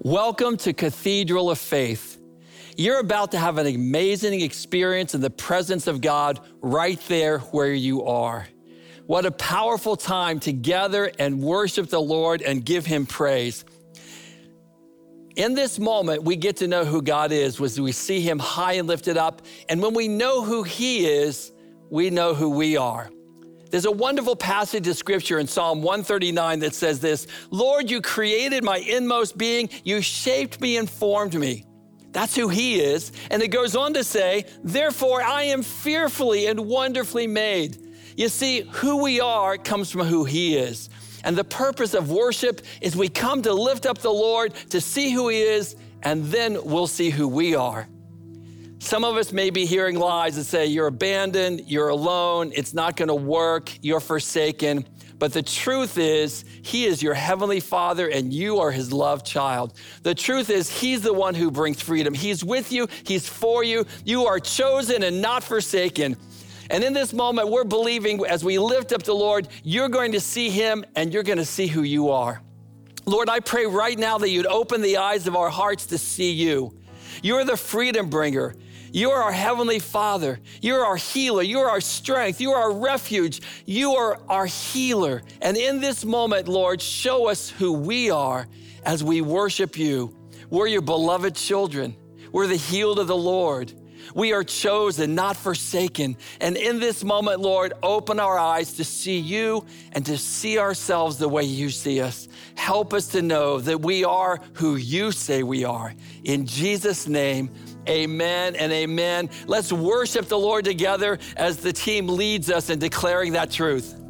Welcome to Cathedral of Faith. You're about to have an amazing experience in the presence of God right there where you are. What a powerful time to gather and worship the Lord and give Him praise. In this moment, we get to know who God is as we see Him high and lifted up. And when we know who He is, we know who we are. There's a wonderful passage of scripture in Psalm 139 that says this Lord, you created my inmost being, you shaped me and formed me. That's who he is. And it goes on to say, Therefore, I am fearfully and wonderfully made. You see, who we are comes from who he is. And the purpose of worship is we come to lift up the Lord, to see who he is, and then we'll see who we are. Some of us may be hearing lies that say you're abandoned, you're alone, it's not gonna work, you're forsaken. But the truth is, He is your Heavenly Father and you are His loved child. The truth is, He's the one who brings freedom. He's with you, He's for you. You are chosen and not forsaken. And in this moment, we're believing as we lift up the Lord, you're going to see Him and you're going to see who you are. Lord, I pray right now that you'd open the eyes of our hearts to see you. You're the freedom bringer. You are our Heavenly Father. You're our healer. You're our strength. You are our refuge. You are our healer. And in this moment, Lord, show us who we are as we worship you. We're your beloved children. We're the healed of the Lord. We are chosen, not forsaken. And in this moment, Lord, open our eyes to see you and to see ourselves the way you see us. Help us to know that we are who you say we are. In Jesus' name, Amen and amen. Let's worship the Lord together as the team leads us in declaring that truth.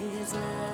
His love.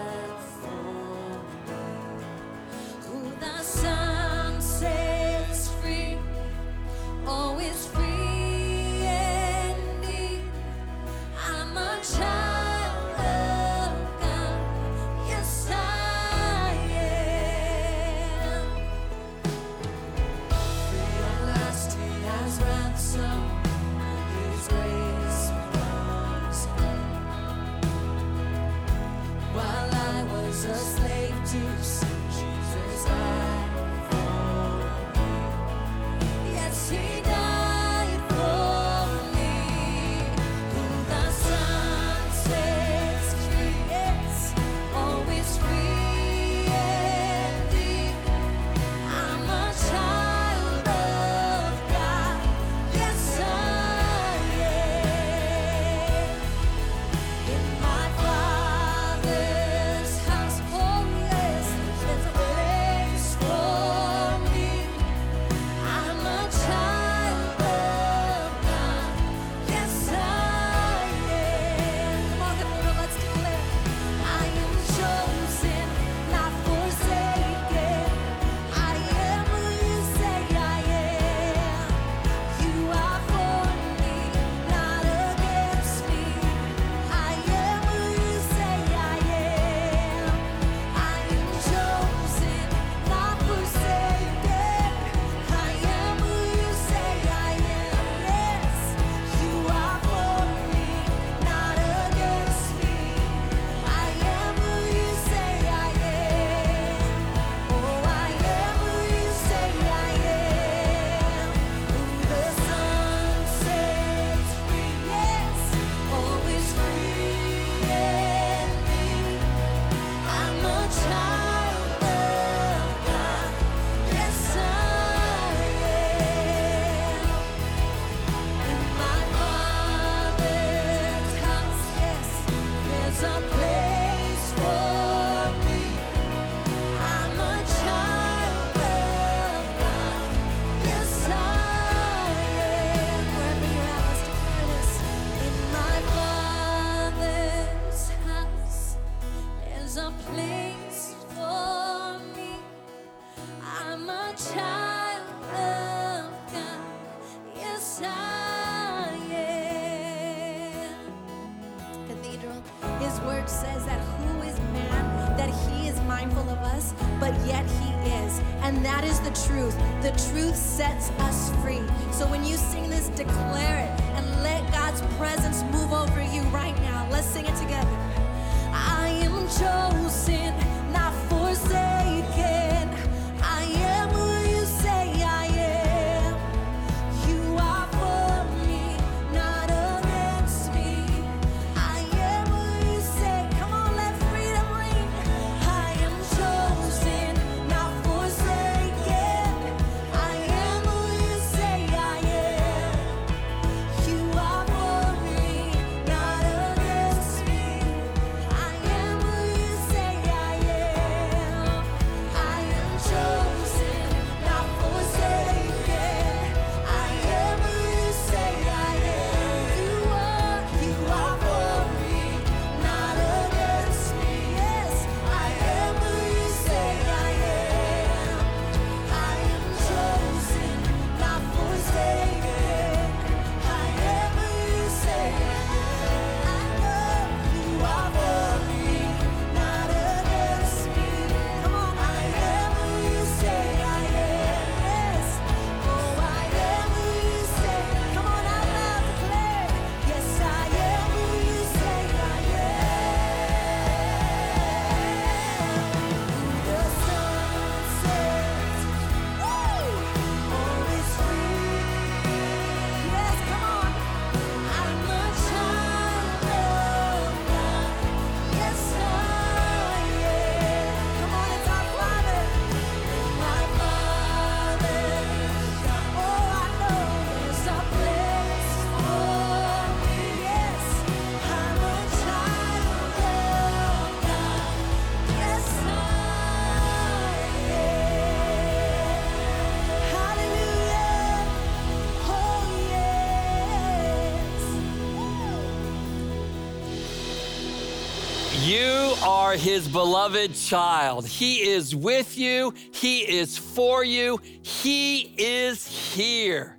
Are his beloved child. He is with you, he is for you, he is here.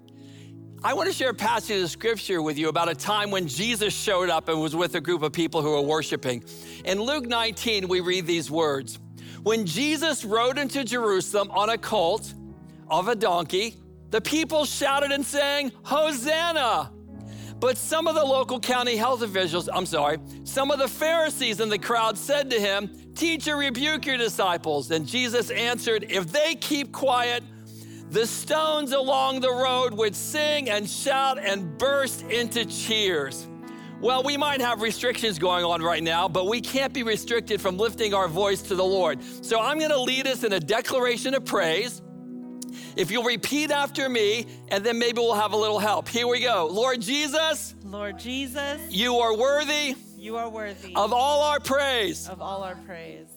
I want to share a passage of scripture with you about a time when Jesus showed up and was with a group of people who were worshiping. In Luke 19, we read these words When Jesus rode into Jerusalem on a colt of a donkey, the people shouted and sang, Hosanna! But some of the local county health officials, I'm sorry, some of the Pharisees in the crowd said to him, Teacher, rebuke your disciples. And Jesus answered, If they keep quiet, the stones along the road would sing and shout and burst into cheers. Well, we might have restrictions going on right now, but we can't be restricted from lifting our voice to the Lord. So I'm going to lead us in a declaration of praise. If you'll repeat after me, and then maybe we'll have a little help. Here we go. Lord Jesus, Lord Jesus, you are worthy you are worthy of all our praise. of all our praise.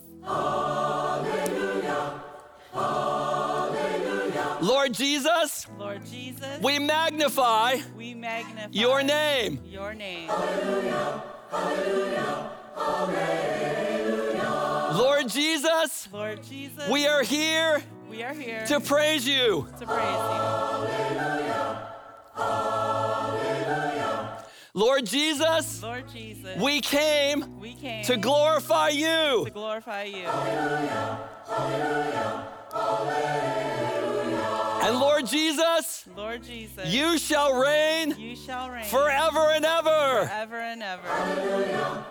Lord Jesus, Lord Jesus, we magnify we magnify your name. Your name. Lord Jesus, Lord Jesus, we are here we are here to praise you. to praise you. Lord Jesus. Lord Jesus, we came we came to glorify you. to glorify you. Hallelujah, hallelujah, And Lord Jesus, Lord Jesus, you shall reign you shall reign forever and ever. forever and ever. Amen.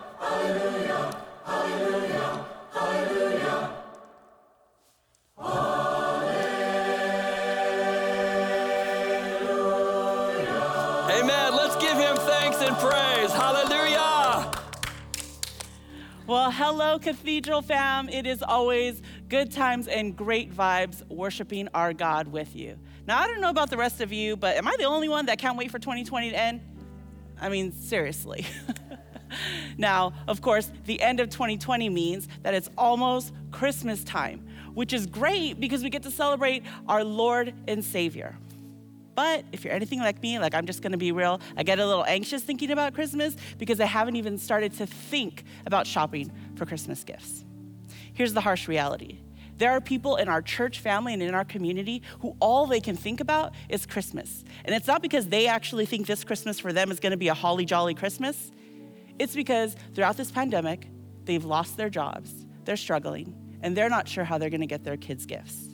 Praise. Hallelujah. Well, hello, Cathedral fam. It is always good times and great vibes worshiping our God with you. Now, I don't know about the rest of you, but am I the only one that can't wait for 2020 to end? I mean, seriously. now, of course, the end of 2020 means that it's almost Christmas time, which is great because we get to celebrate our Lord and Savior. But if you're anything like me, like I'm just gonna be real, I get a little anxious thinking about Christmas because I haven't even started to think about shopping for Christmas gifts. Here's the harsh reality There are people in our church family and in our community who all they can think about is Christmas. And it's not because they actually think this Christmas for them is going to be a holly jolly Christmas. It's because throughout this pandemic, they've lost their jobs, they're struggling, and they're not sure how they're going to get their kids gifts.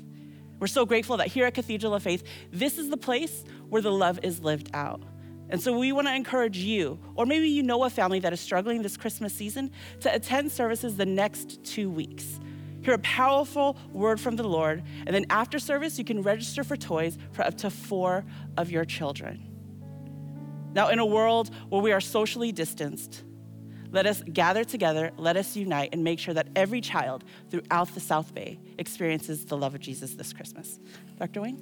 We're so grateful that here at Cathedral of Faith, this is the place where the love is lived out. And so we want to encourage you, or maybe you know a family that is struggling this Christmas season, to attend services the next two weeks. Hear a powerful word from the Lord, and then after service, you can register for toys for up to four of your children. Now, in a world where we are socially distanced, let us gather together, let us unite, and make sure that every child throughout the South Bay experiences the love of Jesus this Christmas. Dr. Wayne?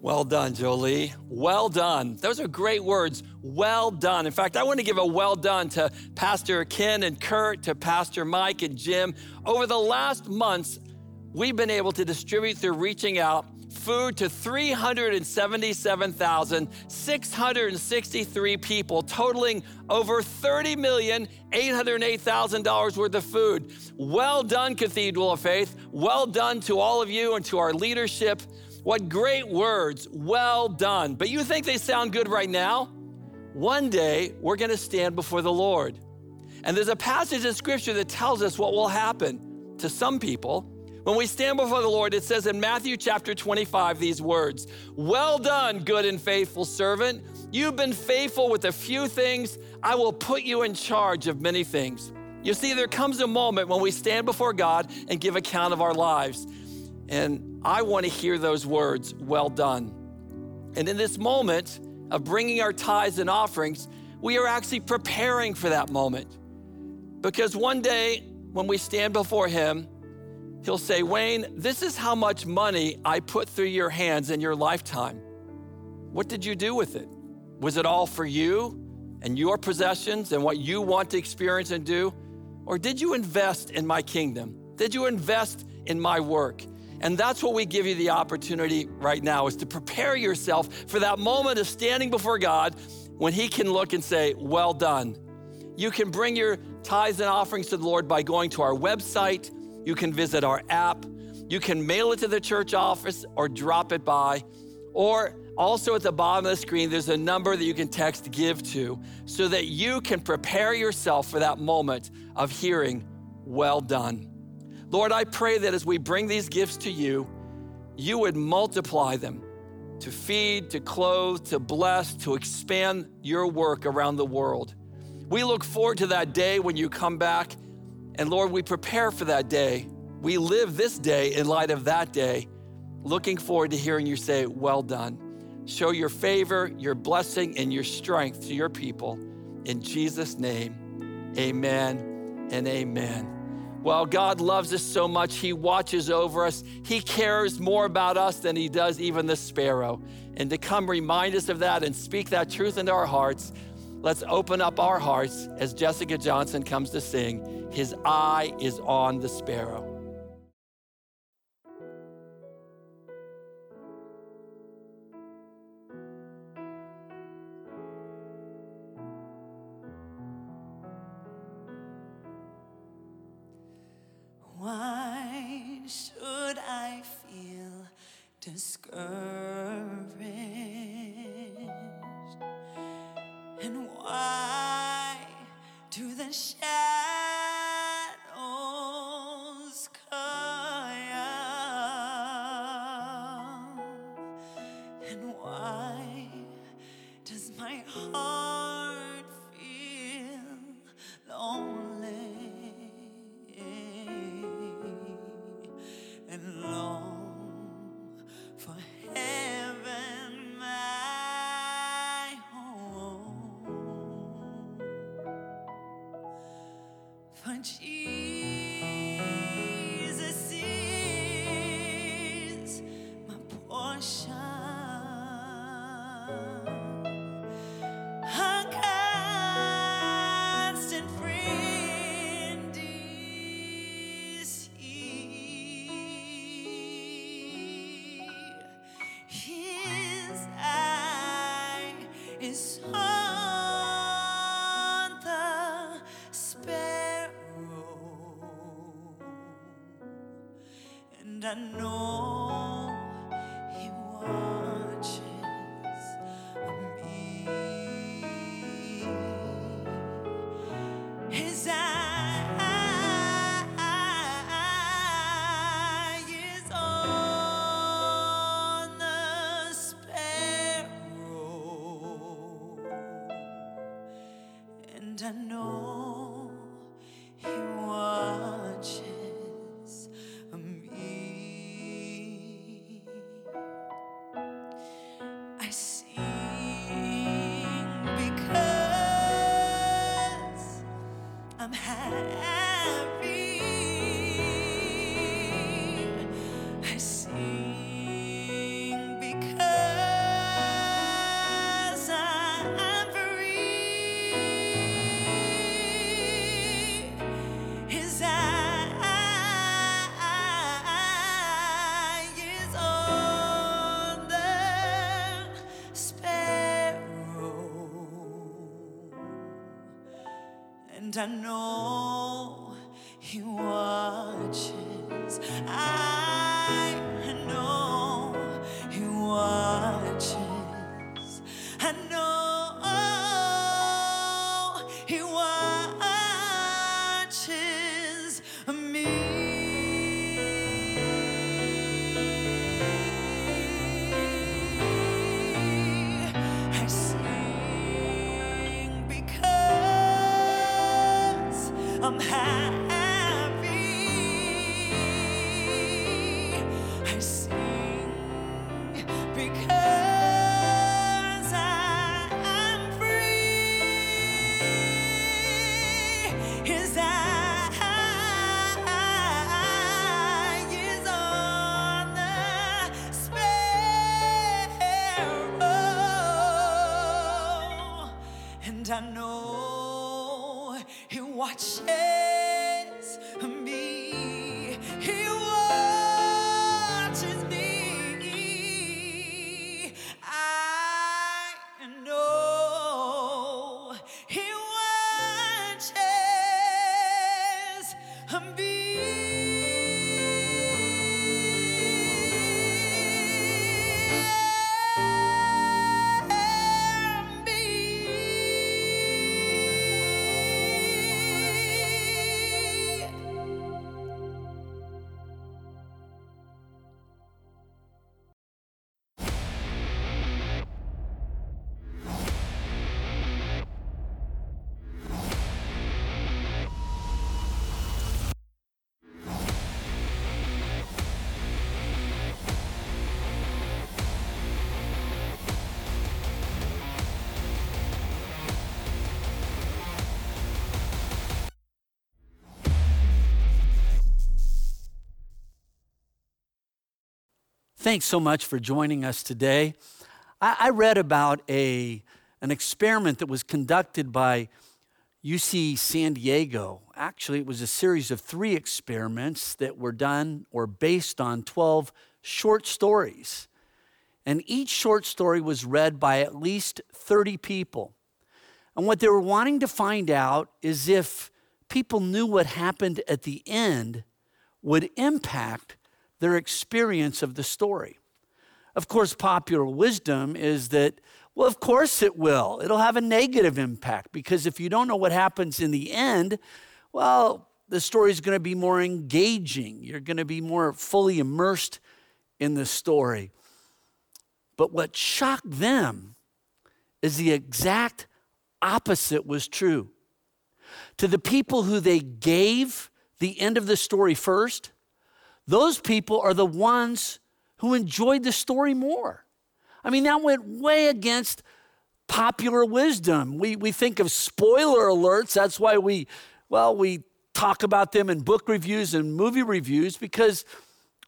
Well done, Jolie. Well done. Those are great words. Well done. In fact, I want to give a well done to Pastor Ken and Kurt, to Pastor Mike and Jim. Over the last months, we've been able to distribute through reaching out food to 377,663 people, totaling over $30,808,000 worth of food. Well done, Cathedral of Faith. Well done to all of you and to our leadership. What great words. Well done. But you think they sound good right now? One day, we're going to stand before the Lord. And there's a passage in Scripture that tells us what will happen to some people when we stand before the Lord, it says in Matthew chapter 25 these words Well done, good and faithful servant. You've been faithful with a few things. I will put you in charge of many things. You see, there comes a moment when we stand before God and give account of our lives. And I want to hear those words, well done. And in this moment of bringing our tithes and offerings, we are actually preparing for that moment. Because one day when we stand before Him, He'll say, Wayne, this is how much money I put through your hands in your lifetime. What did you do with it? Was it all for you and your possessions and what you want to experience and do? Or did you invest in my kingdom? Did you invest in my work? And that's what we give you the opportunity right now is to prepare yourself for that moment of standing before God when He can look and say, Well done. You can bring your tithes and offerings to the Lord by going to our website you can visit our app. You can mail it to the church office or drop it by. Or also at the bottom of the screen, there's a number that you can text give to so that you can prepare yourself for that moment of hearing, well done. Lord, I pray that as we bring these gifts to you, you would multiply them to feed, to clothe, to bless, to expand your work around the world. We look forward to that day when you come back and Lord, we prepare for that day. We live this day in light of that day, looking forward to hearing you say, Well done. Show your favor, your blessing, and your strength to your people. In Jesus' name, amen and amen. Well, God loves us so much. He watches over us. He cares more about us than He does even the sparrow. And to come remind us of that and speak that truth into our hearts, let's open up our hearts as Jessica Johnson comes to sing. His eye is on the sparrow. Why should I feel discouraged? Do the shadows? is on the I know I know He watches. I Thanks so much for joining us today. I, I read about a, an experiment that was conducted by UC San Diego. Actually, it was a series of three experiments that were done or based on 12 short stories. And each short story was read by at least 30 people. And what they were wanting to find out is if people knew what happened at the end would impact their experience of the story. Of course, popular wisdom is that, well, of course it will. It'll have a negative impact because if you don't know what happens in the end, well, the story is going to be more engaging. You're going to be more fully immersed in the story. But what shocked them is the exact opposite was true. To the people who they gave the end of the story first, those people are the ones who enjoyed the story more. I mean, that went way against popular wisdom. We, we think of spoiler alerts. That's why we, well, we talk about them in book reviews and movie reviews because,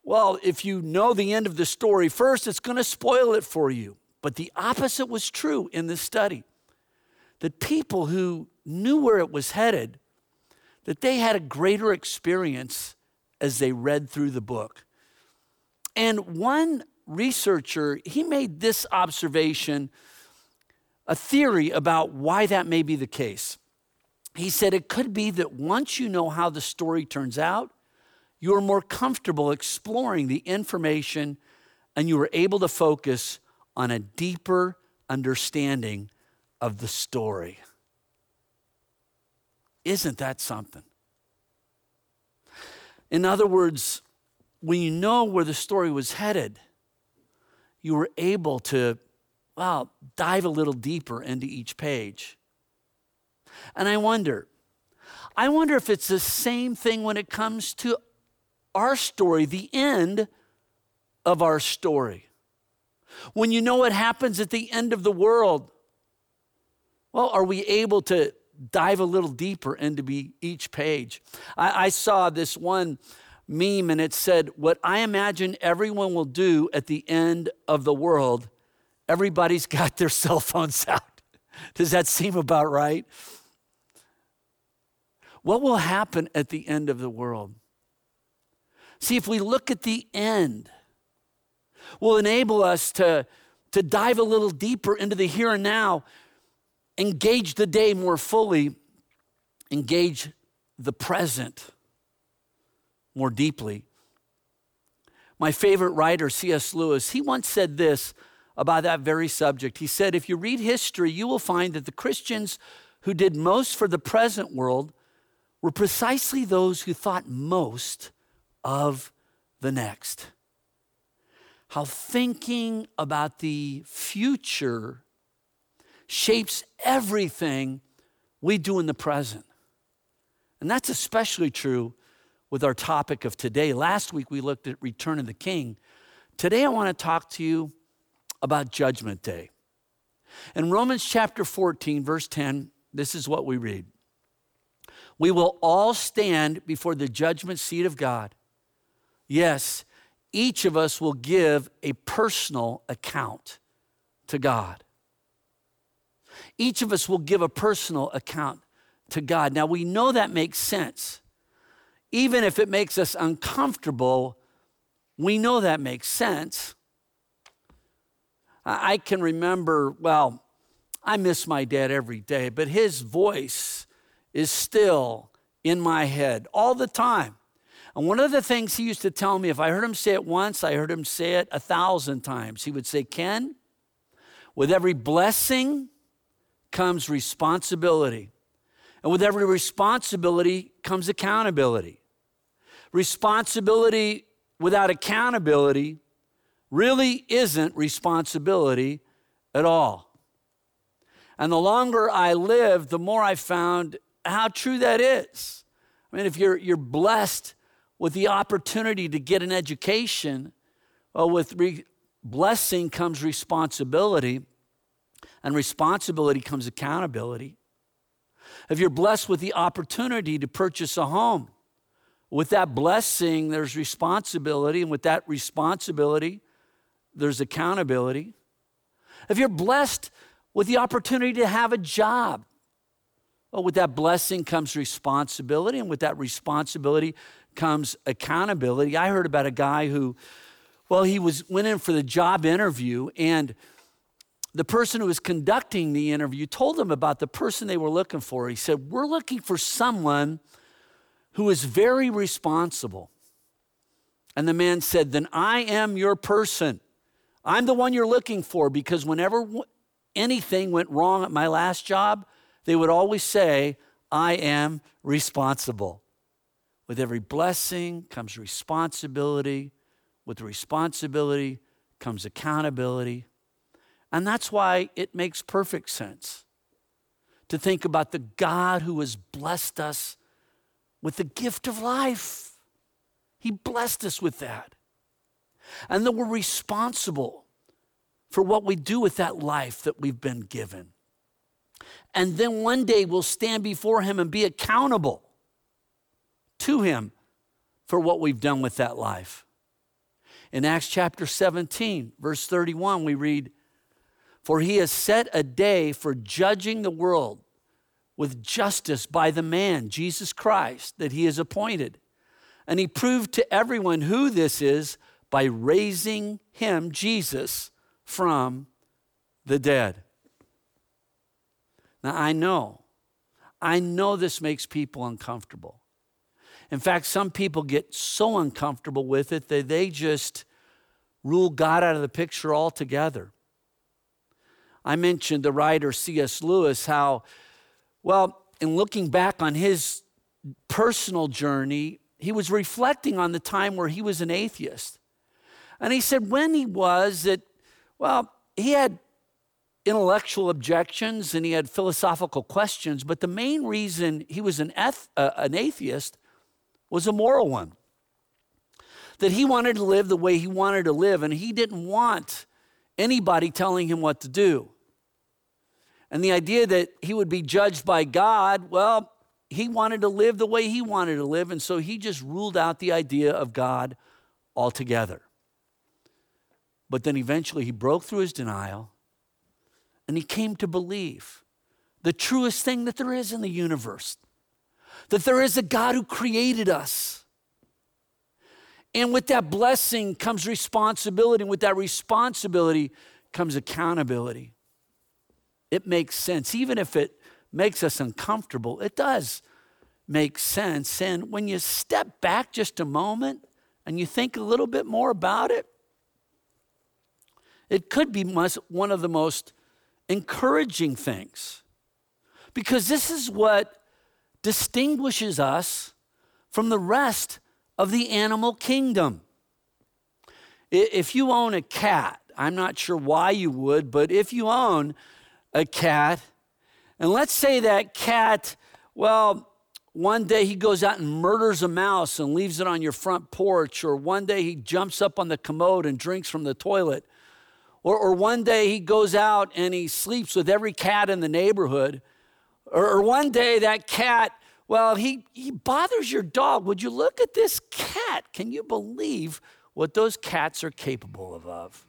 well, if you know the end of the story first, it's going to spoil it for you. But the opposite was true in this study. That people who knew where it was headed, that they had a greater experience as they read through the book. And one researcher, he made this observation, a theory about why that may be the case. He said it could be that once you know how the story turns out, you are more comfortable exploring the information and you are able to focus on a deeper understanding of the story. Isn't that something? In other words, when you know where the story was headed, you were able to, well, dive a little deeper into each page. And I wonder, I wonder if it's the same thing when it comes to our story, the end of our story. When you know what happens at the end of the world, well, are we able to dive a little deeper into be each page? I, I saw this one meme and it said, What I imagine everyone will do at the end of the world, everybody's got their cell phones out. Does that seem about right? What will happen at the end of the world? See, if we look at the end, will enable us to, to dive a little deeper into the here and now, engage the day more fully, engage the present more deeply. My favorite writer, C.S. Lewis, he once said this about that very subject. He said, If you read history, you will find that the Christians who did most for the present world were precisely those who thought most of the next. How thinking about the future shapes everything we do in the present. And that's especially true with our topic of today. Last week we looked at Return of the King. Today I want to talk to you about Judgment Day. In Romans chapter 14, verse 10, this is what we read We will all stand before the judgment seat of God. Yes, each of us will give a personal account to God. Each of us will give a personal account to God. Now, we know that makes sense even if it makes us uncomfortable, we know that makes sense. I can remember, well, I miss my dad every day, but his voice is still in my head all the time. And one of the things he used to tell me, if I heard him say it once, I heard him say it a thousand times. He would say, Ken, with every blessing comes responsibility. And with every responsibility comes accountability. Responsibility without accountability really isn't responsibility at all. And the longer I live, the more I found how true that is. I mean, if you're, you're blessed with the opportunity to get an education, well, with re- blessing comes responsibility, and responsibility comes accountability. If you're blessed with the opportunity to purchase a home, with that blessing, there's responsibility, and with that responsibility, there's accountability. If you're blessed with the opportunity to have a job, well, with that blessing comes responsibility, and with that responsibility comes accountability. I heard about a guy who, well, he was went in for the job interview, and the person who was conducting the interview told them about the person they were looking for. He said, We're looking for someone who is very responsible. And the man said, Then I am your person. I'm the one you're looking for because whenever anything went wrong at my last job, they would always say, I am responsible. With every blessing comes responsibility. With responsibility comes accountability. And that's why it makes perfect sense to think about the God who has blessed us with the gift of life. He blessed us with that. And that we're responsible for what we do with that life that we've been given. And then one day we'll stand before Him and be accountable to Him for what we've done with that life. In Acts chapter 17, verse 31, we read, For He has set a day for judging the world with justice by the man, Jesus Christ, that he has appointed. And he proved to everyone who this is by raising him, Jesus, from the dead. Now, I know, I know this makes people uncomfortable. In fact, some people get so uncomfortable with it that they just rule God out of the picture altogether. I mentioned the writer C.S. Lewis, how, well, in looking back on his personal journey, he was reflecting on the time where he was an atheist. And he said when he was that, well, he had intellectual objections and he had philosophical questions, but the main reason he was an, eth- uh, an atheist was a moral one. That he wanted to live the way he wanted to live, and he didn't want anybody telling him what to do. And the idea that he would be judged by God, well, he wanted to live the way he wanted to live, and so he just ruled out the idea of God altogether. But then eventually he broke through his denial and he came to believe the truest thing that there is in the universe that there is a God who created us. And with that blessing comes responsibility, and with that responsibility comes accountability. It makes sense, even if it makes us uncomfortable, it does make sense. And when you step back just a moment and you think a little bit more about it, it could be one of the most encouraging things. Because this is what distinguishes us from the rest of the animal kingdom. If you own a cat, I'm not sure why you would, but if you own a cat, and let's say that cat, well, one day he goes out and murders a mouse and leaves it on your front porch, or one day he jumps up on the commode and drinks from the toilet, or, or one day he goes out and he sleeps with every cat in the neighborhood, or, or one day that cat, well, he, he bothers your dog. Would you look at this cat? Can you believe what those cats are capable of?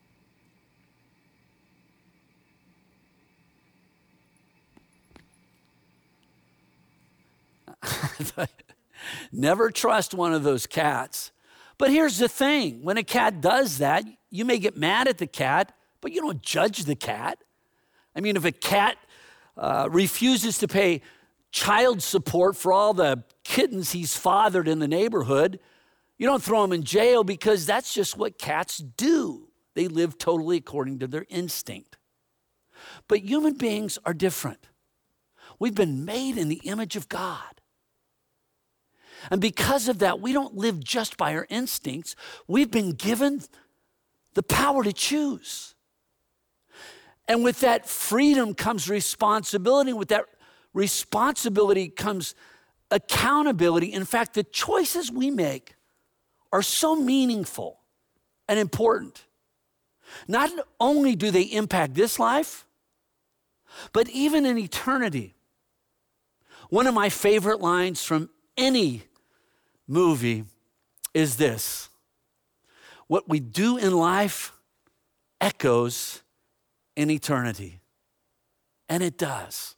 of? Never trust one of those cats. But here's the thing when a cat does that, you may get mad at the cat, but you don't judge the cat. I mean, if a cat uh, refuses to pay child support for all the kittens he's fathered in the neighborhood, you don't throw him in jail because that's just what cats do. They live totally according to their instinct. But human beings are different. We've been made in the image of God. And because of that, we don't live just by our instincts. We've been given the power to choose. And with that freedom comes responsibility. With that responsibility comes accountability. In fact, the choices we make are so meaningful and important. Not only do they impact this life, but even in eternity. One of my favorite lines from any movie is this What we do in life echoes in eternity. And it does.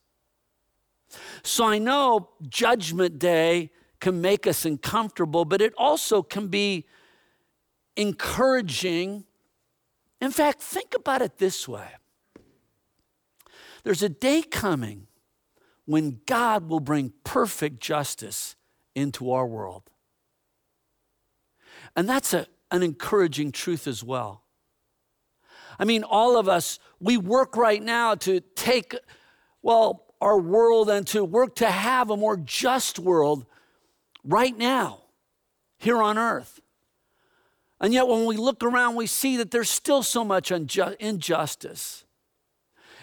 So I know Judgment Day can make us uncomfortable, but it also can be encouraging. In fact, think about it this way there's a day coming when God will bring perfect justice into our world. And that's a, an encouraging truth as well. I mean, all of us, we work right now to take, well, our world and to work to have a more just world right now, here on earth. And yet, when we look around, we see that there's still so much injustice.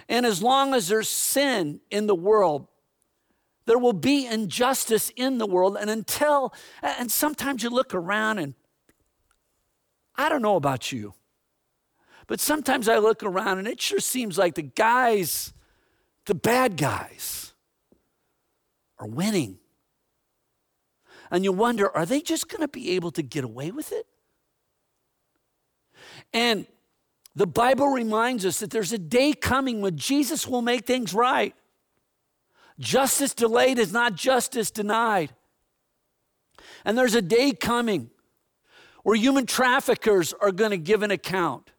And as long as there's sin in the world, there will be injustice in the world. And until, and sometimes you look around and I don't know about you, but sometimes I look around and it sure seems like the guys, the bad guys, are winning. And you wonder, are they just going to be able to get away with it? And the Bible reminds us that there's a day coming when Jesus will make things right. Justice delayed is not justice denied. And there's a day coming where human traffickers are going to give an account,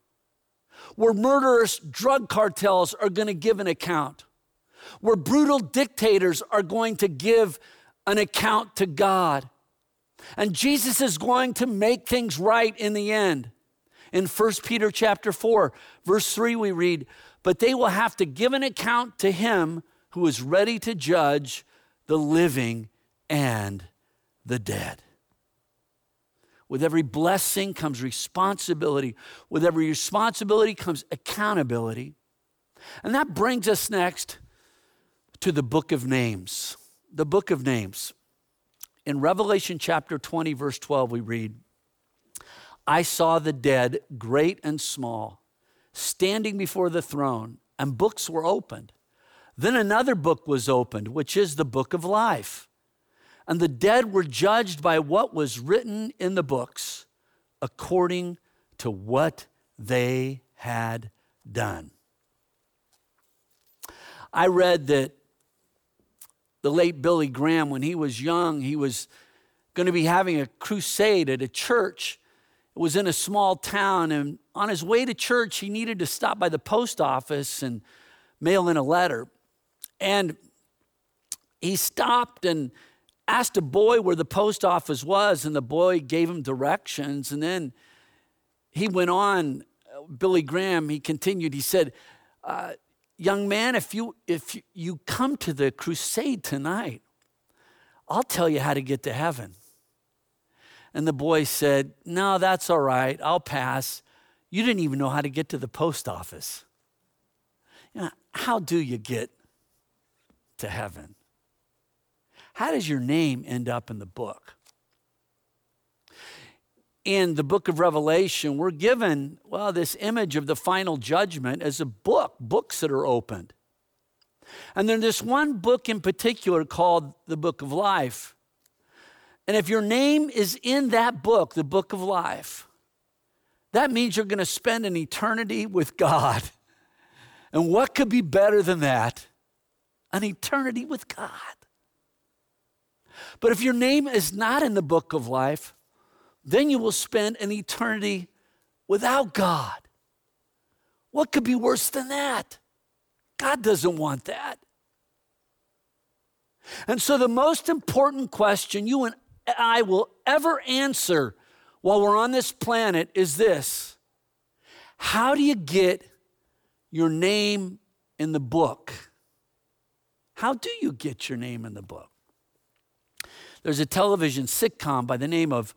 where murderous drug cartels are going to give an account, where brutal dictators are going to give an account to God. And Jesus is going to make things right in the end. In 1 Peter chapter 4, verse 3 we read, "But they will have to give an account to him who is ready to judge the living and the dead." With every blessing comes responsibility. With every responsibility comes accountability. And that brings us next to the book of names. The book of names. In Revelation chapter 20, verse 12, we read, I saw the dead, great and small, standing before the throne, and books were opened. Then another book was opened, which is the book of life. And the dead were judged by what was written in the books according to what they had done. I read that the late Billy Graham, when he was young, he was going to be having a crusade at a church. It was in a small town, and on his way to church, he needed to stop by the post office and mail in a letter. And he stopped and asked a boy where the post office was, and the boy gave him directions. And then he went on, Billy Graham, he continued, he said, uh, Young man, if you, if you come to the crusade tonight, I'll tell you how to get to heaven. And the boy said, No, that's all right. I'll pass. You didn't even know how to get to the post office. You know, how do you get to heaven? How does your name end up in the book? In the book of Revelation, we're given, well, this image of the final judgment as a book, books that are opened. And then there's one book in particular called the Book of Life. And if your name is in that book, the Book of Life, that means you're going to spend an eternity with God. And what could be better than that? An eternity with God. But if your name is not in the book of life, then you will spend an eternity without God. What could be worse than that? God doesn't want that. And so, the most important question you and I will ever answer while we're on this planet is this How do you get your name in the book? How do you get your name in the book? There's a television sitcom by the name of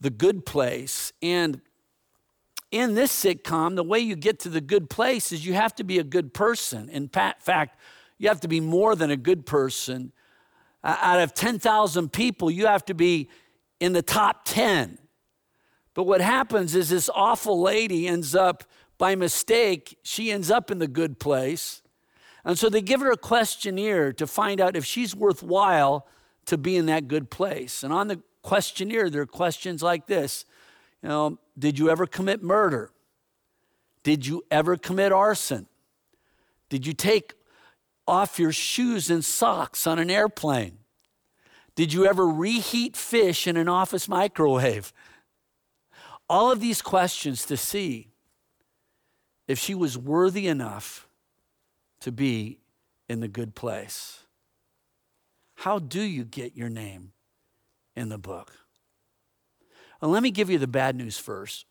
The Good Place. And in this sitcom, the way you get to the good place is you have to be a good person. In fact, you have to be more than a good person. Out of 10,000 people, you have to be in the top 10. But what happens is this awful lady ends up, by mistake, she ends up in the good place. And so they give her a questionnaire to find out if she's worthwhile to be in that good place. And on the questionnaire, there are questions like this You know, did you ever commit murder? Did you ever commit arson? Did you take off your shoes and socks on an airplane? Did you ever reheat fish in an office microwave? All of these questions to see if she was worthy enough to be in the good place. How do you get your name in the book? Well, let me give you the bad news first.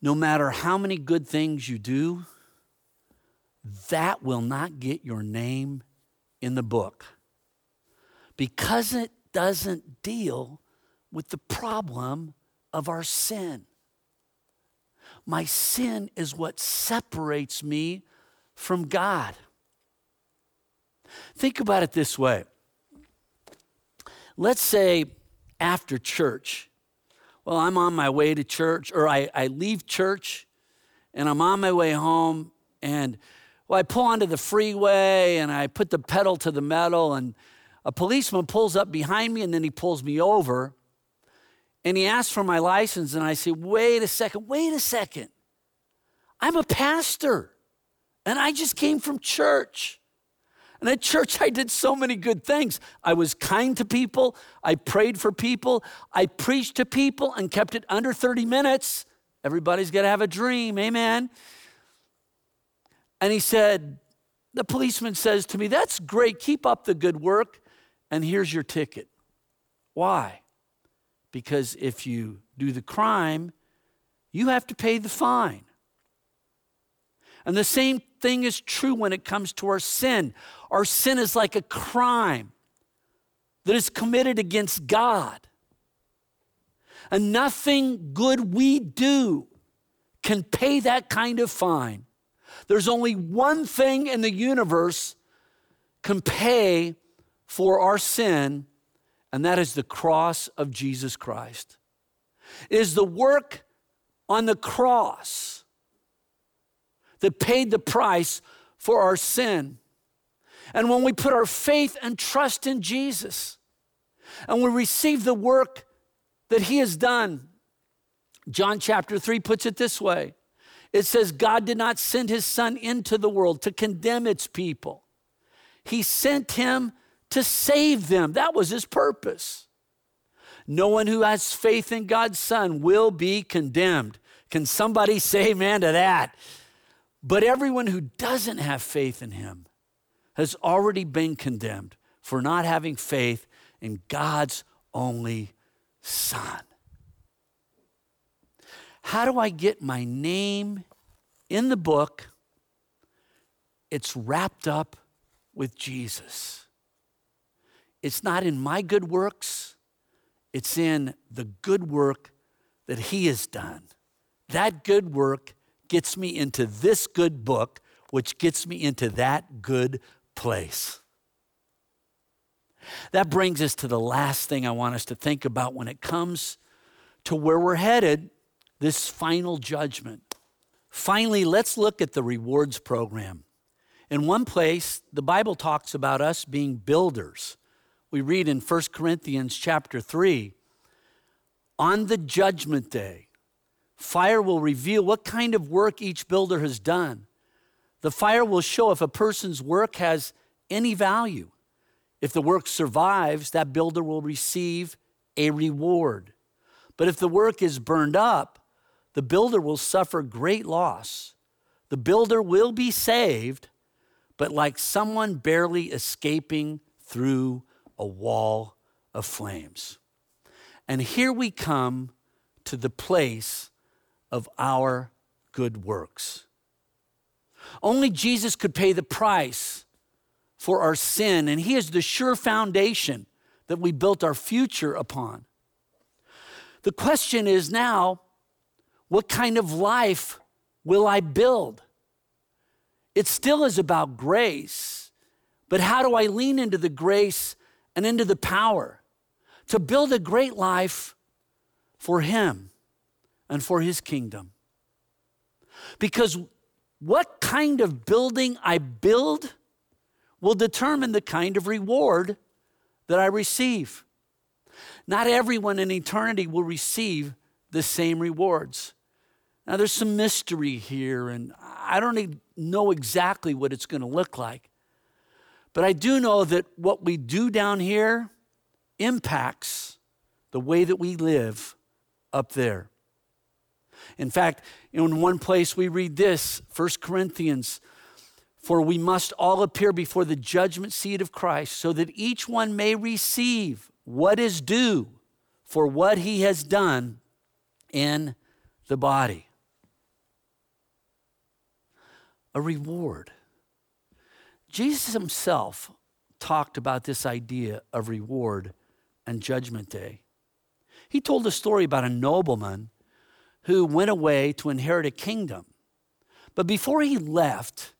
No matter how many good things you do, that will not get your name in the book because it doesn't deal with the problem of our sin. My sin is what separates me from God. Think about it this way. Let's say after church, well, I'm on my way to church, or I, I leave church and I'm on my way home, and well, I pull onto the freeway and I put the pedal to the metal, and a policeman pulls up behind me and then he pulls me over and he asks for my license, and I say, Wait a second, wait a second. I'm a pastor and I just came from church. And at church, I did so many good things. I was kind to people, I prayed for people, I preached to people and kept it under 30 minutes. Everybody's got to have a dream, amen. And he said, The policeman says to me, That's great, keep up the good work, and here's your ticket. Why? Because if you do the crime, you have to pay the fine. And the same thing is true when it comes to our sin. Our sin is like a crime that is committed against God. And nothing good we do can pay that kind of fine. There's only one thing in the universe can pay for our sin, and that is the cross of Jesus Christ. It is the work on the cross that paid the price for our sin. And when we put our faith and trust in Jesus and we receive the work that He has done, John chapter 3 puts it this way it says, God did not send His Son into the world to condemn its people, He sent Him to save them. That was His purpose. No one who has faith in God's Son will be condemned. Can somebody say amen to that? But everyone who doesn't have faith in him has already been condemned for not having faith in God's only Son. How do I get my name in the book? It's wrapped up with Jesus. It's not in my good works, it's in the good work that He has done. That good work gets me into this good book, which gets me into that good place. That brings us to the last thing I want us to think about when it comes to where we're headed this final judgment. Finally, let's look at the rewards program. In one place, the Bible talks about us being builders. We read in 1 Corinthians chapter 3 on the judgment day, Fire will reveal what kind of work each builder has done. The fire will show if a person's work has any value. If the work survives, that builder will receive a reward. But if the work is burned up, the builder will suffer great loss. The builder will be saved, but like someone barely escaping through a wall of flames. And here we come to the place of our good works. Only Jesus could pay the price for our sin, and He is the sure foundation that we built our future upon. The question is now what kind of life will I build? It still is about grace, but how do I lean into the grace and into the power to build a great life for Him? and for his kingdom. Because what kind of building I build will determine the kind of reward that I receive. Not everyone in eternity will receive the same rewards. Now, there's some mystery here, and I don't know exactly what it's going to look like. But I do know that what we do down here impacts the way that we live up there. In fact, in one place we read this 1 Corinthians, for we must all appear before the judgment seat of Christ, so that each one may receive what is due for what he has done in the body. A reward. Jesus himself talked about this idea of reward and judgment day. He told a story about a nobleman who went away to inherit a kingdom. But before he left,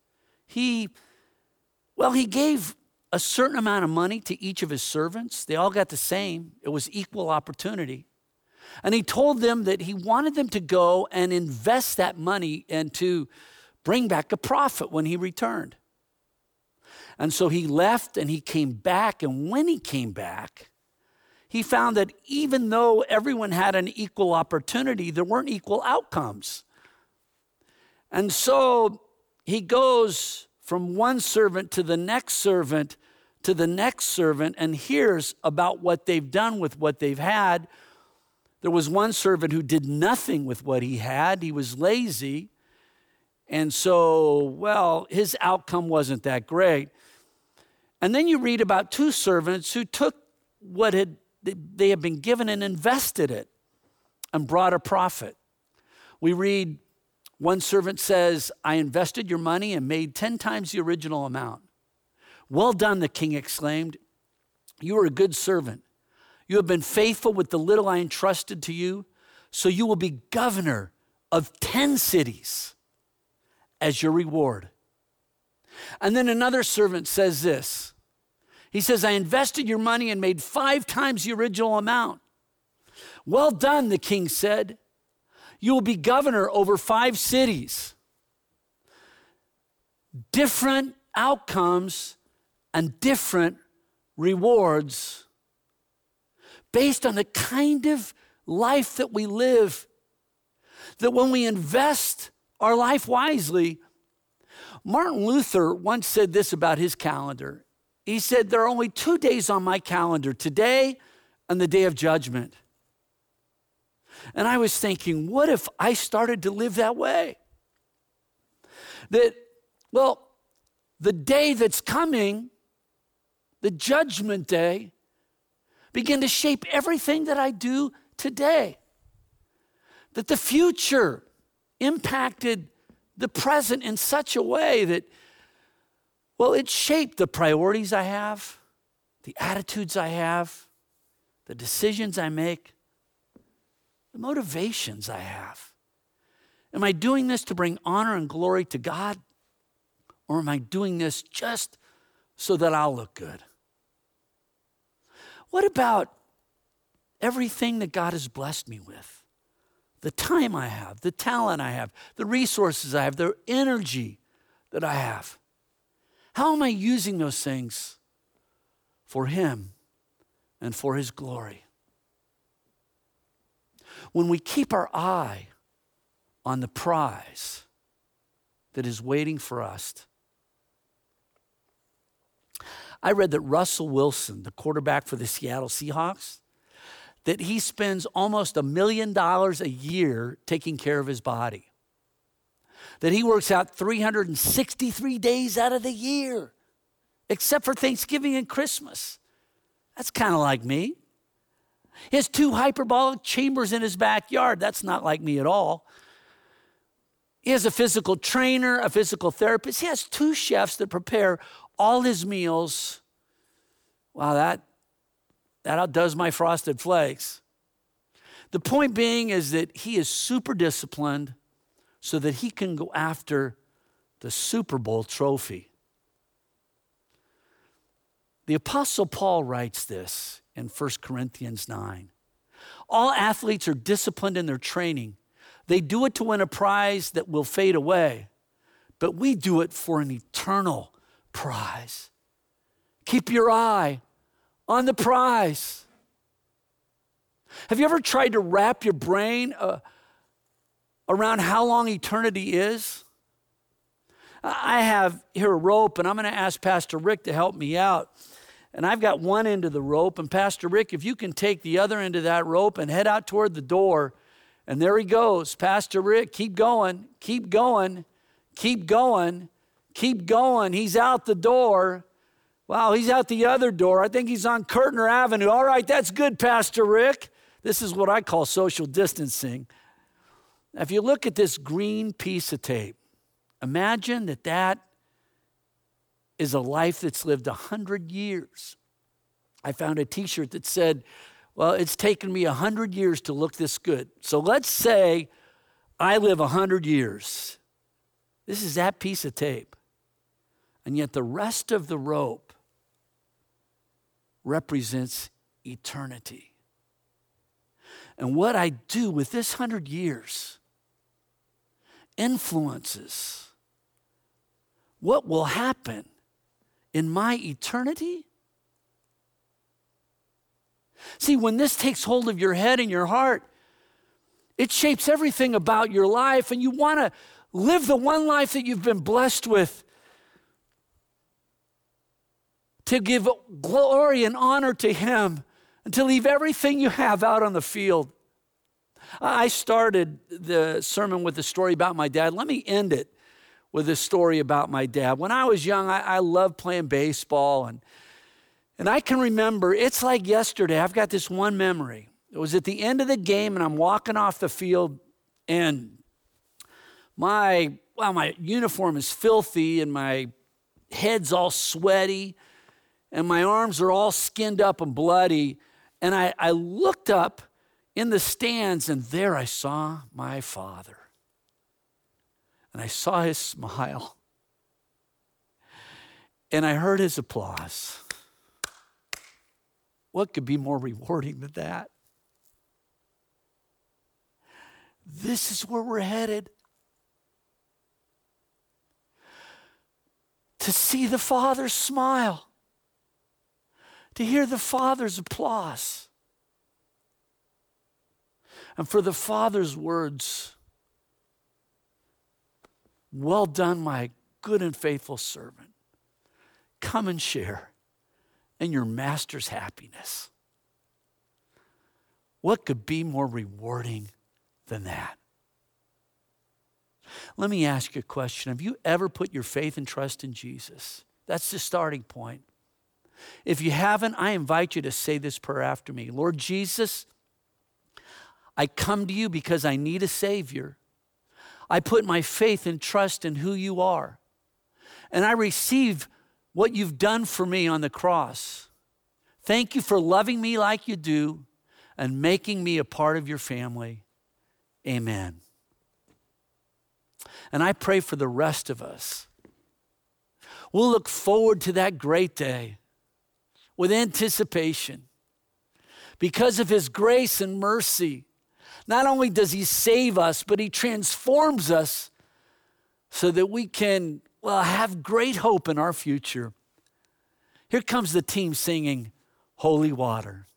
he, well, he gave a certain amount of money to each of his servants. They all got the same, it was equal opportunity. And he told them that he wanted them to go and invest that money and to bring back a profit when he returned. And so he left and he came back. And when he came back, he found that even though everyone had an equal opportunity, there weren't equal outcomes. And so he goes from one servant to the next servant to the next servant and hears about what they've done with what they've had. There was one servant who did nothing with what he had, he was lazy. And so, well, his outcome wasn't that great. And then you read about two servants who took what had they, have been given and invested it and brought a profit. We read one servant says, I invested your money and made 10 times the original amount. Well done, the king exclaimed. You are a good servant. You have been faithful with the little I entrusted to you, so you will be governor of 10 cities as your reward. And then another servant says this He says, I invested your money and made five times the original amount. Well done, the king said. You will be governor over five cities. Different outcomes and different rewards based on the kind of life that we live. That when we invest our life wisely, Martin Luther once said this about his calendar. He said, There are only two days on my calendar today and the day of judgment. And I was thinking, what if I started to live that way? That, well, the day that's coming, the judgment day, begin to shape everything that I do today. That the future impacted the present in such a way that, well, it shaped the priorities I have, the attitudes I have, the decisions I make, the motivations I have. Am I doing this to bring honor and glory to God? Or am I doing this just so that I'll look good? What about everything that God has blessed me with? The time I have, the talent I have, the resources I have, the energy that I have. How am I using those things for Him and for His glory? When we keep our eye on the prize that is waiting for us, I read that Russell Wilson, the quarterback for the Seattle Seahawks, that he spends almost a million dollars a year taking care of his body. That he works out 363 days out of the year, except for Thanksgiving and Christmas. That's kind of like me. He has two hyperbolic chambers in his backyard. That's not like me at all. He has a physical trainer, a physical therapist. He has two chefs that prepare all his meals. Wow, that that outdoes my frosted flakes. The point being is that he is super disciplined so that he can go after the Super Bowl trophy. The Apostle Paul writes this in 1 Corinthians 9. All athletes are disciplined in their training. They do it to win a prize that will fade away, but we do it for an eternal prize. Keep your eye on the prize. Have you ever tried to wrap your brain uh, around how long eternity is? I have here a rope, and I'm going to ask Pastor Rick to help me out. And I've got one end of the rope, and Pastor Rick, if you can take the other end of that rope and head out toward the door, and there he goes. Pastor Rick, keep going, keep going, keep going, keep going. He's out the door. Wow, he's out the other door. I think he's on Kirtner Avenue. All right, that's good, Pastor Rick. This is what I call social distancing. If you look at this green piece of tape, imagine that that is a life that's lived 100 years. I found a t shirt that said, Well, it's taken me 100 years to look this good. So let's say I live 100 years. This is that piece of tape. And yet the rest of the rope represents eternity. And what I do with this hundred years influences what will happen in my eternity. See, when this takes hold of your head and your heart, it shapes everything about your life, and you want to live the one life that you've been blessed with to give glory and honor to Him and to leave everything you have out on the field. I started the sermon with a story about my dad. Let me end it with a story about my dad. When I was young, I, I loved playing baseball, and And I can remember, it's like yesterday. I've got this one memory. It was at the end of the game, and I'm walking off the field, and my well, my uniform is filthy, and my head's all sweaty, and my arms are all skinned up and bloody. And I, I looked up in the stands, and there I saw my father. And I saw his smile. And I heard his applause. What could be more rewarding than that? This is where we're headed. To see the Father's smile, to hear the Father's applause, and for the Father's words Well done, my good and faithful servant. Come and share in your master's happiness. What could be more rewarding than that? Let me ask you a question. Have you ever put your faith and trust in Jesus? That's the starting point. If you haven't, I invite you to say this prayer after me Lord Jesus, I come to you because I need a Savior. I put my faith and trust in who you are. And I receive what you've done for me on the cross. Thank you for loving me like you do and making me a part of your family. Amen. And I pray for the rest of us. We'll look forward to that great day with anticipation. Because of his grace and mercy, not only does he save us, but he transforms us so that we can, well, have great hope in our future. Here comes the team singing Holy Water.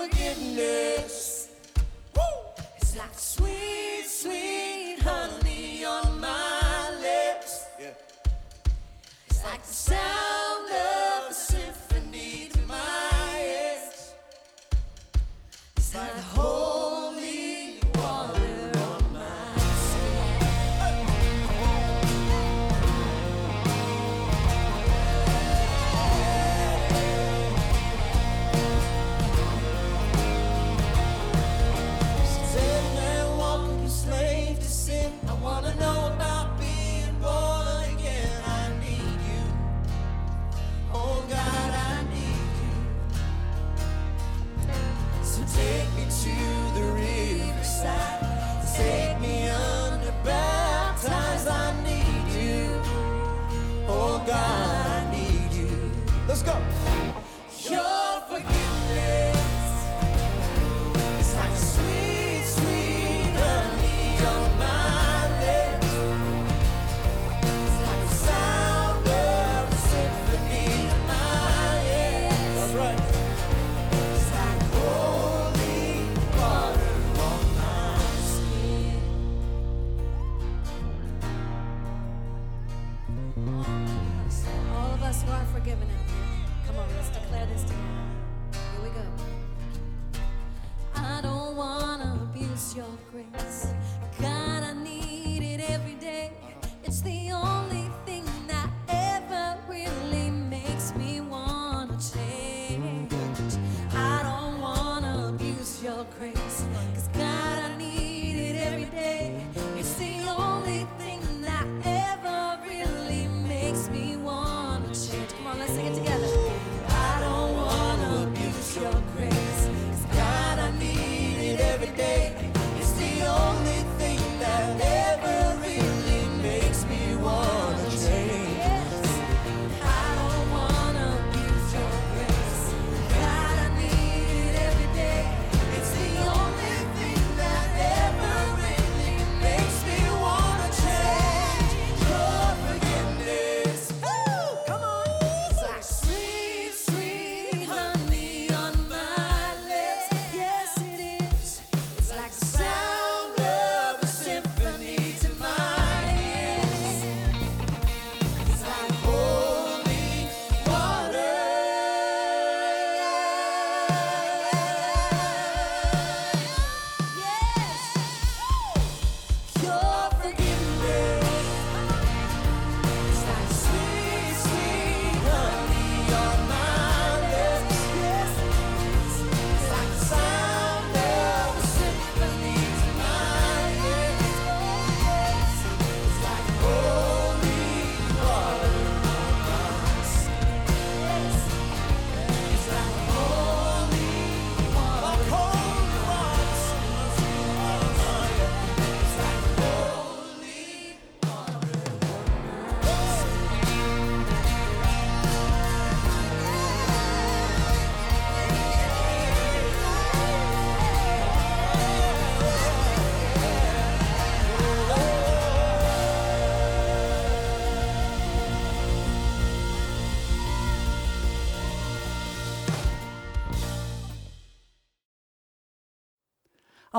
Forgiveness. Woo! It's like sweet, sweet honey on my lips. It's like the sound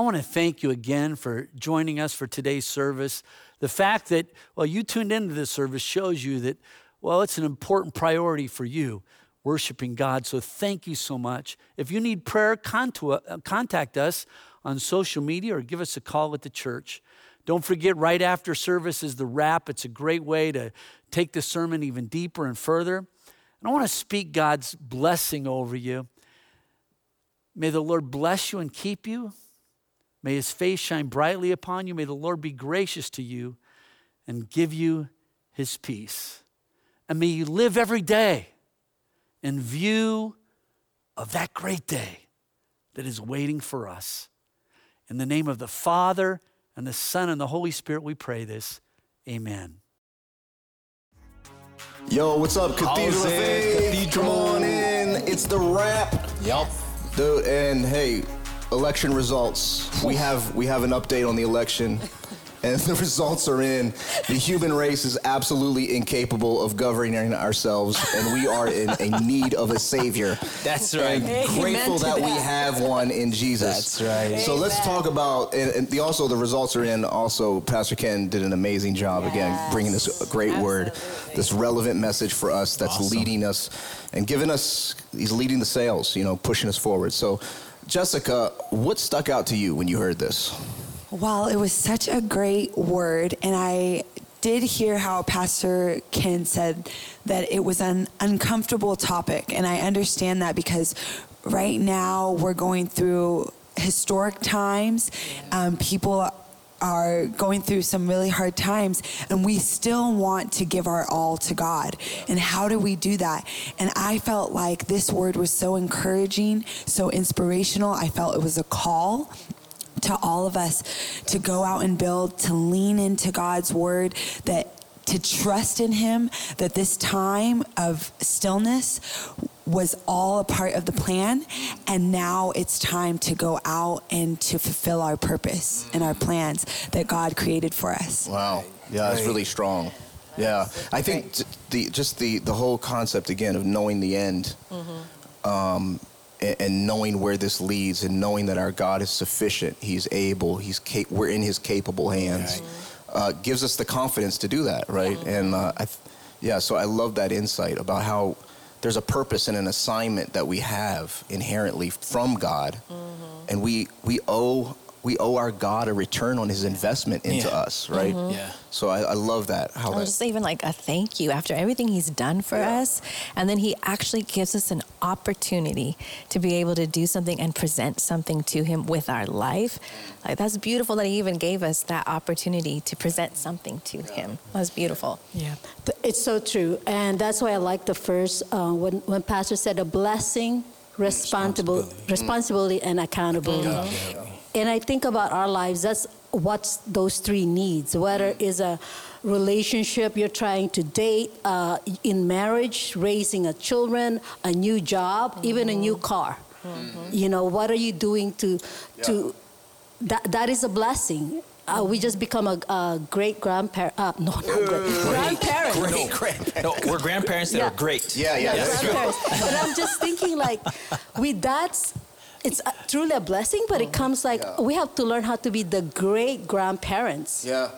want to thank you again for joining us for today's service. The fact that, well, you tuned into this service shows you that, well, it's an important priority for you, worshiping God. So thank you so much. If you need prayer, uh, contact us on social media or give us a call at the church. Don't forget, right after service is the wrap. It's a great way to take the sermon even deeper and further. And I want to speak God's blessing over you. May the Lord bless you and keep you. May his face shine brightly upon you. May the Lord be gracious to you and give you his peace. And may you live every day in view of that great day that is waiting for us. In the name of the Father, and the Son, and the Holy Spirit, we pray this. Amen. Yo, what's up, Cathedral of Faith? Come on in. It's the wrap. Yup. Dude, and hey, election results. We have we have an update on the election. and the results are in. The human race is absolutely incapable of governing ourselves, and we are in a need of a savior. That's right. And grateful that, that, we have one in Jesus. That's right. So Amen. let's talk about, and, and the, also the results are in. Also, Pastor Ken did an amazing job yes. again, bringing this great Absolutely. word, this relevant message for us that's awesome. leading us and giving us. He's leading the sails, you know, pushing us forward. So. Jessica, what stuck out to you when you heard this? Well, it was such a great word, and I did hear how Pastor Ken said that it was an uncomfortable topic, and I understand that because right now we're going through historic times. Um, people are going through some really hard times and we still want to give our all to God. And how do we do that? And I felt like this word was so encouraging, so inspirational. I felt it was a call to all of us to go out and build, to lean into God's word, that to trust in Him, that this time of stillness was all a part of the plan. And now it's time to go out and to fulfill our purpose and our plans that God created for us. Wow. Yeah, that's really strong. Yeah, I think the just the the whole concept again of knowing the end, mm-hmm. um, and, knowing where this leads and knowing that our God is sufficient, He's able, He's cap- we're in His capable hands, right. Uh, gives us the confidence to do that, right? Mm-hmm. And uh, I th- yeah, so I love that insight about how there's a purpose and an assignment that we have inherently from God, mm-hmm. and we we owe we owe our God a return on His investment into yeah. us, right? Mm-hmm. Yeah. So I, I, love that. How that, just even like a thank you after everything He's done for yeah. us, and then He actually gives us an opportunity to be able to do something and present something to Him with our life. Like that's beautiful that He even gave us that opportunity to present something to yeah. Him. That's beautiful. Yeah, it's so true, and that's why I like the first uh, when when Pastor said a blessing responsibility, responsibility and accountability. Yeah. And I think about our lives, that's what those three needs, whether it's a relationship you're trying to date, uh, in marriage, raising a children, a new job, mm-hmm. even a new car. Mm-hmm. You know, what are you doing to, yeah. to that, that is a blessing. Uh, we just become a, a great grandparent. Uh, no, not great. Grandparents. Great grandparents. No, we're grandparents that yeah. are great. Yeah, yeah, yeah. Grandparents. but I'm just thinking, like, with that it's a, truly a blessing, but it mm-hmm. comes like yeah. we have to learn how to be the great grandparents. Yeah.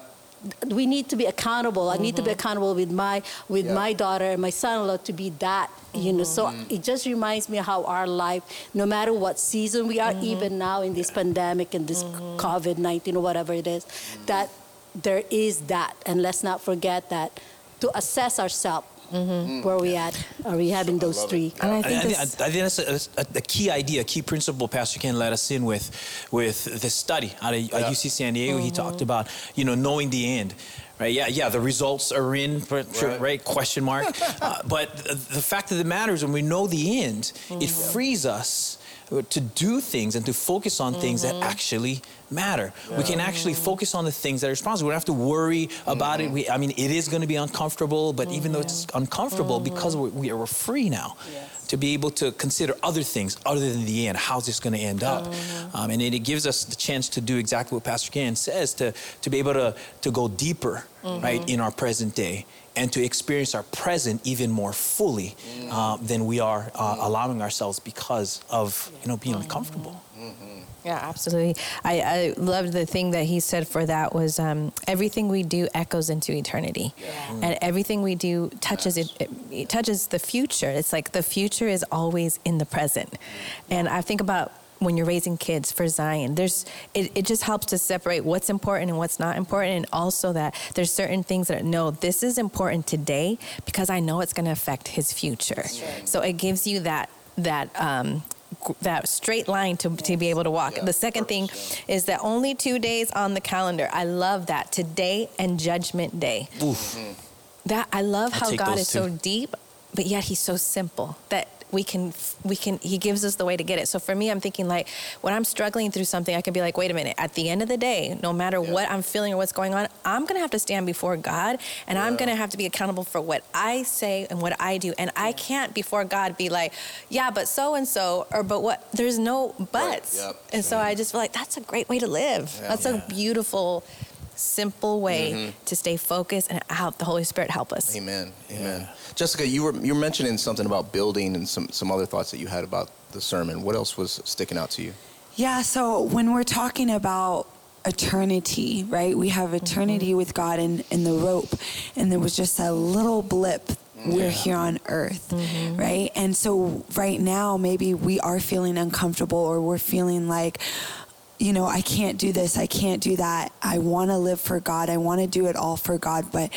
We need to be accountable. Mm-hmm. I need to be mm-hmm. accountable with my with yeah. my daughter and my son-in-law to be that. You know, so mm-hmm. it just reminds me how our life, no matter what season we are, mm-hmm. even now in this pandemic and this mm-hmm. COVID nineteen or whatever it is, that there is that, and let's not forget that to assess ourselves Mm-hmm. Where are we at? Are we having those three? And I think, I, think, I think that's a, a, a, key idea, a key principle Pastor Ken let us in with, with this study out of yeah. UC San Diego. Mm-hmm. He talked about, you know, knowing the end right? Yeah, yeah. The results are in, right? right question mark. uh, but the fact of the matter is, when we know the end, mm-hmm. it frees us to do things and to focus on things that mm-hmm. actually matter. Yeah. We can actually focus on the things that are responsible. We don't have to worry about mm-hmm. it. We, I mean, it is going to be uncomfortable, but mm-hmm. even though it's mm-hmm. uncomfortable, mm-hmm. because we're, we are free now. Yes. To be able to consider other things other than the end. How's this going to end up? Mm-hmm. Um, and it, it, gives us the chance to do exactly what Pastor Ken says to, to be able to, to go deeper right, in our present day, and to experience our present even more fully uh, than we are uh, allowing ourselves because of you know being uncomfortable. Yeah, absolutely. I, I loved the thing that he said for that was um, everything we do echoes into eternity, and everything we do touches it, it. It touches the future. It's like the future is always in the present, and I think about when you're raising kids for Zion, there's it, it just helps to separate what's important and what's not important, and also that there's certain things that no, this is important today because I know it's going to affect his future. So it gives you that that um, that straight line to, to be able to walk. the second thing is that only two days on the calendar. I love that today and Judgment Day. That I love I'll how God those is so deep, but yet He's so simple that we can we can He gives us the way to get it. So for me, I'm thinking like when I'm struggling through something, I can be like, wait a minute. At the end of the day, no matter what I'm feeling or what's going on, I'm gonna have to stand before God, and I'm gonna have to be accountable for what I say and what I do. And I can't before God be like, yeah, but so and so, or but what? There's no buts. Yep. And so I just feel like that's a great way to live. That's a beautiful. Simple way mm-hmm. to stay focused and help the Holy Spirit help us. Amen. Amen. Jessica, you were you were mentioning something about building and some some other thoughts that you had about the sermon. What else was sticking out to you? Yeah, so when we're talking about eternity, right? We have eternity mm-hmm. with God in, in the rope, and there was just a little blip. Mm-hmm. We're here on earth, right? And so, right now, maybe we are feeling uncomfortable or we're feeling like, you know, I can't do this, I can't do that. I want to live for God, I want to do it all for God, but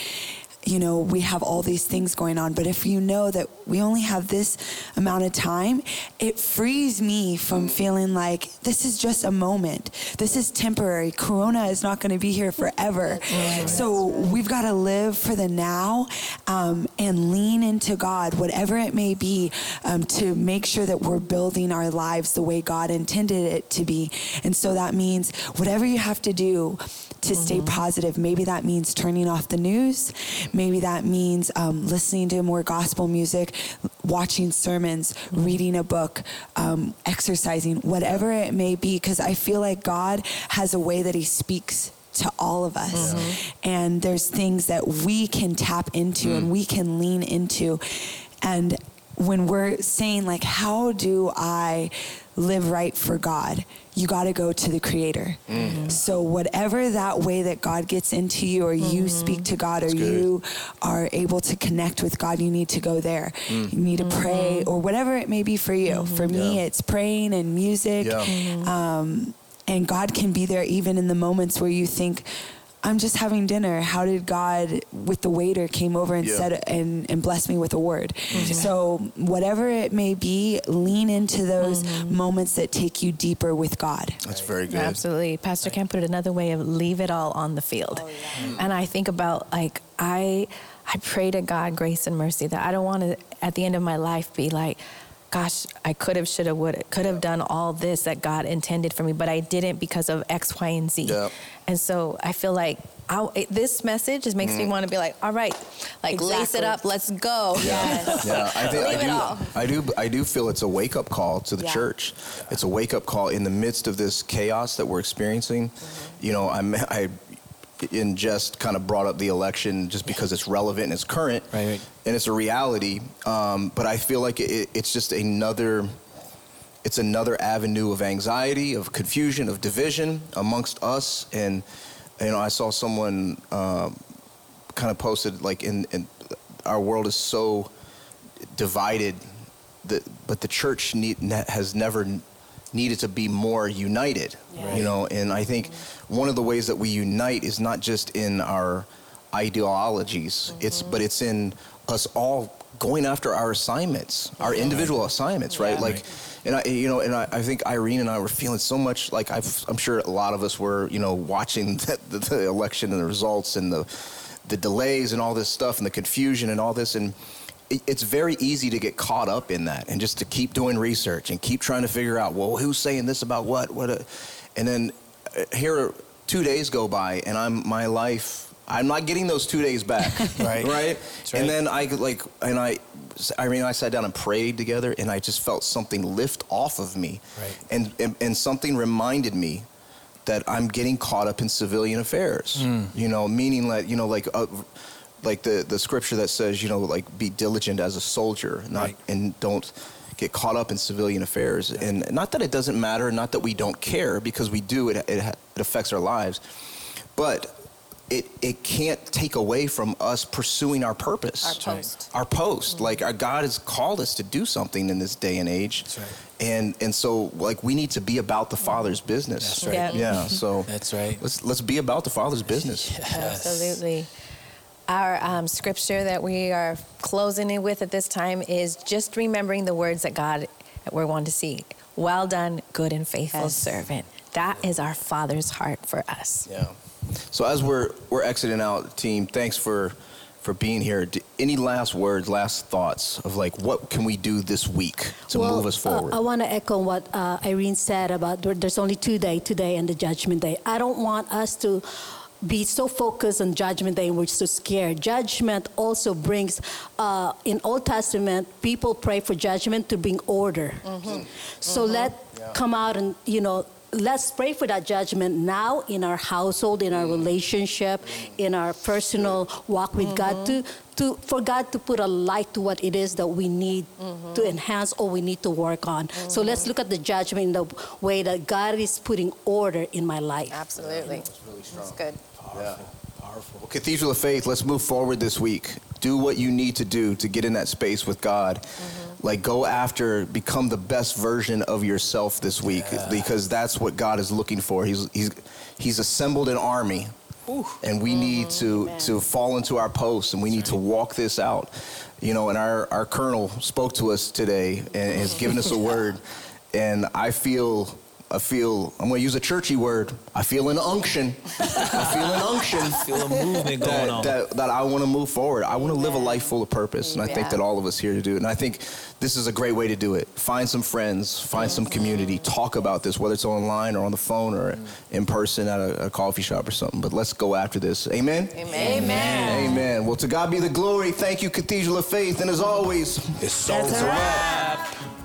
you know, we have all these things going on. But if you know that we only have this amount of time, it frees me from feeling like this is just a moment. This is temporary. Corona is not going to be here forever. So we've got to live for the now um, and lean into God, whatever it may be, um, to make sure that we're building our lives the way God intended it to be. And so that means whatever you have to do to stay positive. Maybe that means turning off the news. Maybe that means um, listening to more gospel music, watching sermons, reading a book, um, exercising, whatever it may be. Because I feel like God has a way that He speaks to all of us. And there's things that we can tap into and we can lean into. And when we're saying, like, how do I live right for God? You got to go to the Creator. Mm-hmm. So, whatever that way that God gets into you, or you mm-hmm. speak to God, or you are able to connect with God, you need to go there. Mm. You need to pray, mm-hmm. or whatever it may be for you. For me, Yeah. it's praying and music. Yeah. Um, and God can be there even in the moments where you think, I'm just having dinner. How did God, with the waiter, came over and Yeah. said and, and blessed me with a word? Mm-hmm. So whatever it may be, lean into those mm-hmm. moments that take you deeper with God. That's very good. Absolutely. Pastor Ken put it another way of leave it all on the field. Oh, mm. And I think about like I I pray to God grace and mercy that I don't want to at the end of my life be like gosh, I could have, should have, would have, could have done all this that God intended for me, but I didn't because of X, Y, and Z. Yep. And so I feel like I, it, this message just makes me mm-hmm. want to be like, all right, like lace it up, let's go. Yes. Yeah, I think Leave it all. I do. I do. I do feel it's a wake up call to the Yeah. church. It's a wake up call in the midst of this chaos that we're experiencing. Mm-hmm. You know, I'm, I in just kind of brought up the election just because it's relevant and it's current, Right, right. and it's a reality. Um, but I feel like it, it's just another. It's another avenue of anxiety, of confusion, of division amongst us. And you know, I saw someone um, kind of posted like in, in our world is so divided that but the church need, has never needed to be more united you know? And i think one of the ways that we unite is not just in our ideologies it's mm-hmm. but it's in us all going after our assignments our individual assignments right? Like and I, you know, and I, I think Irene and I were feeling so much like I've, I'm sure a lot of us were, you know, watching the, the, the election and the results and the, the delays and all this stuff and the confusion and all this. And it's very easy to get caught up in that and just to keep doing research and keep trying to figure out, well, who's saying this about what? What? A, and then uh, here, two days go by and I'm my life. I'm not getting those two days back, Right. Right. That's And right. then I like, and I, I mean, I sat down and prayed together, and I just felt something lift off of me, Right. and, and and something reminded me that I'm getting caught up in civilian affairs. You know, meaning that you know, like. Uh, like the, the scripture that says, you know, like be diligent as a soldier, not Right. and don't get caught up in civilian affairs. And not that it doesn't matter, not that we don't care, because we do. It it, it affects our lives, but it it can't take away from us pursuing our purpose, Our post. our post. Mm-hmm. Like our God has called us to do something in this day and age. That's right. And and so like we need to be about the Father's business. That's right. Yeah. Yeah. So That's right. Let's let's be about the Father's business. Absolutely. Our um, scripture that we are closing in with at this time is just remembering the words that God that we're wanting to see. Well done, good and faithful Yes. servant. That is our Father's heart for us. Yeah. So as we're we're exiting out, team, thanks for for being here. D- Any last words, last thoughts of like what can we do this week to Well, move us uh, forward? I want to echo what uh, Irene said about there- there's only two day today and the judgment day. I don't want us to be so focused on judgment day and we're so scared. Judgment also brings, uh, in Old Testament, people pray for judgment to bring order. Mm-hmm. So mm-hmm. let come out and you know. Let's pray for that judgment now in our household, in our mm-hmm. relationship, in our personal walk with God, to, to for God to put a light to what it is that we need to enhance or we need to work on. So let's look at the judgment in the way that God is putting order in my life. Absolutely. That's really strong. That's good. Well, Cathedral of Faith, let's move forward this week. Do what you need to do to get in that space with God. Mm-hmm. Like, go after, become the best version of yourself this week because that's what God is looking for. He's, he's, he's assembled an army. And we mm-hmm. need to, to fall into our posts and we need to walk this out. You know, and our, our colonel spoke to us today and has given us a word. And I feel, I feel, I'm going to use a churchy word. I feel an unction. I feel an unction I Feel a movement going that, on. that, that I want to move forward. I want to live a life full of purpose. And I think that all of us here to do it. And I think this is a great way to do it. Find some friends, find some community, talk about this, whether it's online or on the phone or in person at a, a coffee shop or something. But let's go after this. Amen? Amen. Amen. Amen. Well, to God be the glory. Thank you, Cathedral of Faith. And as always, It's so That's a wrap.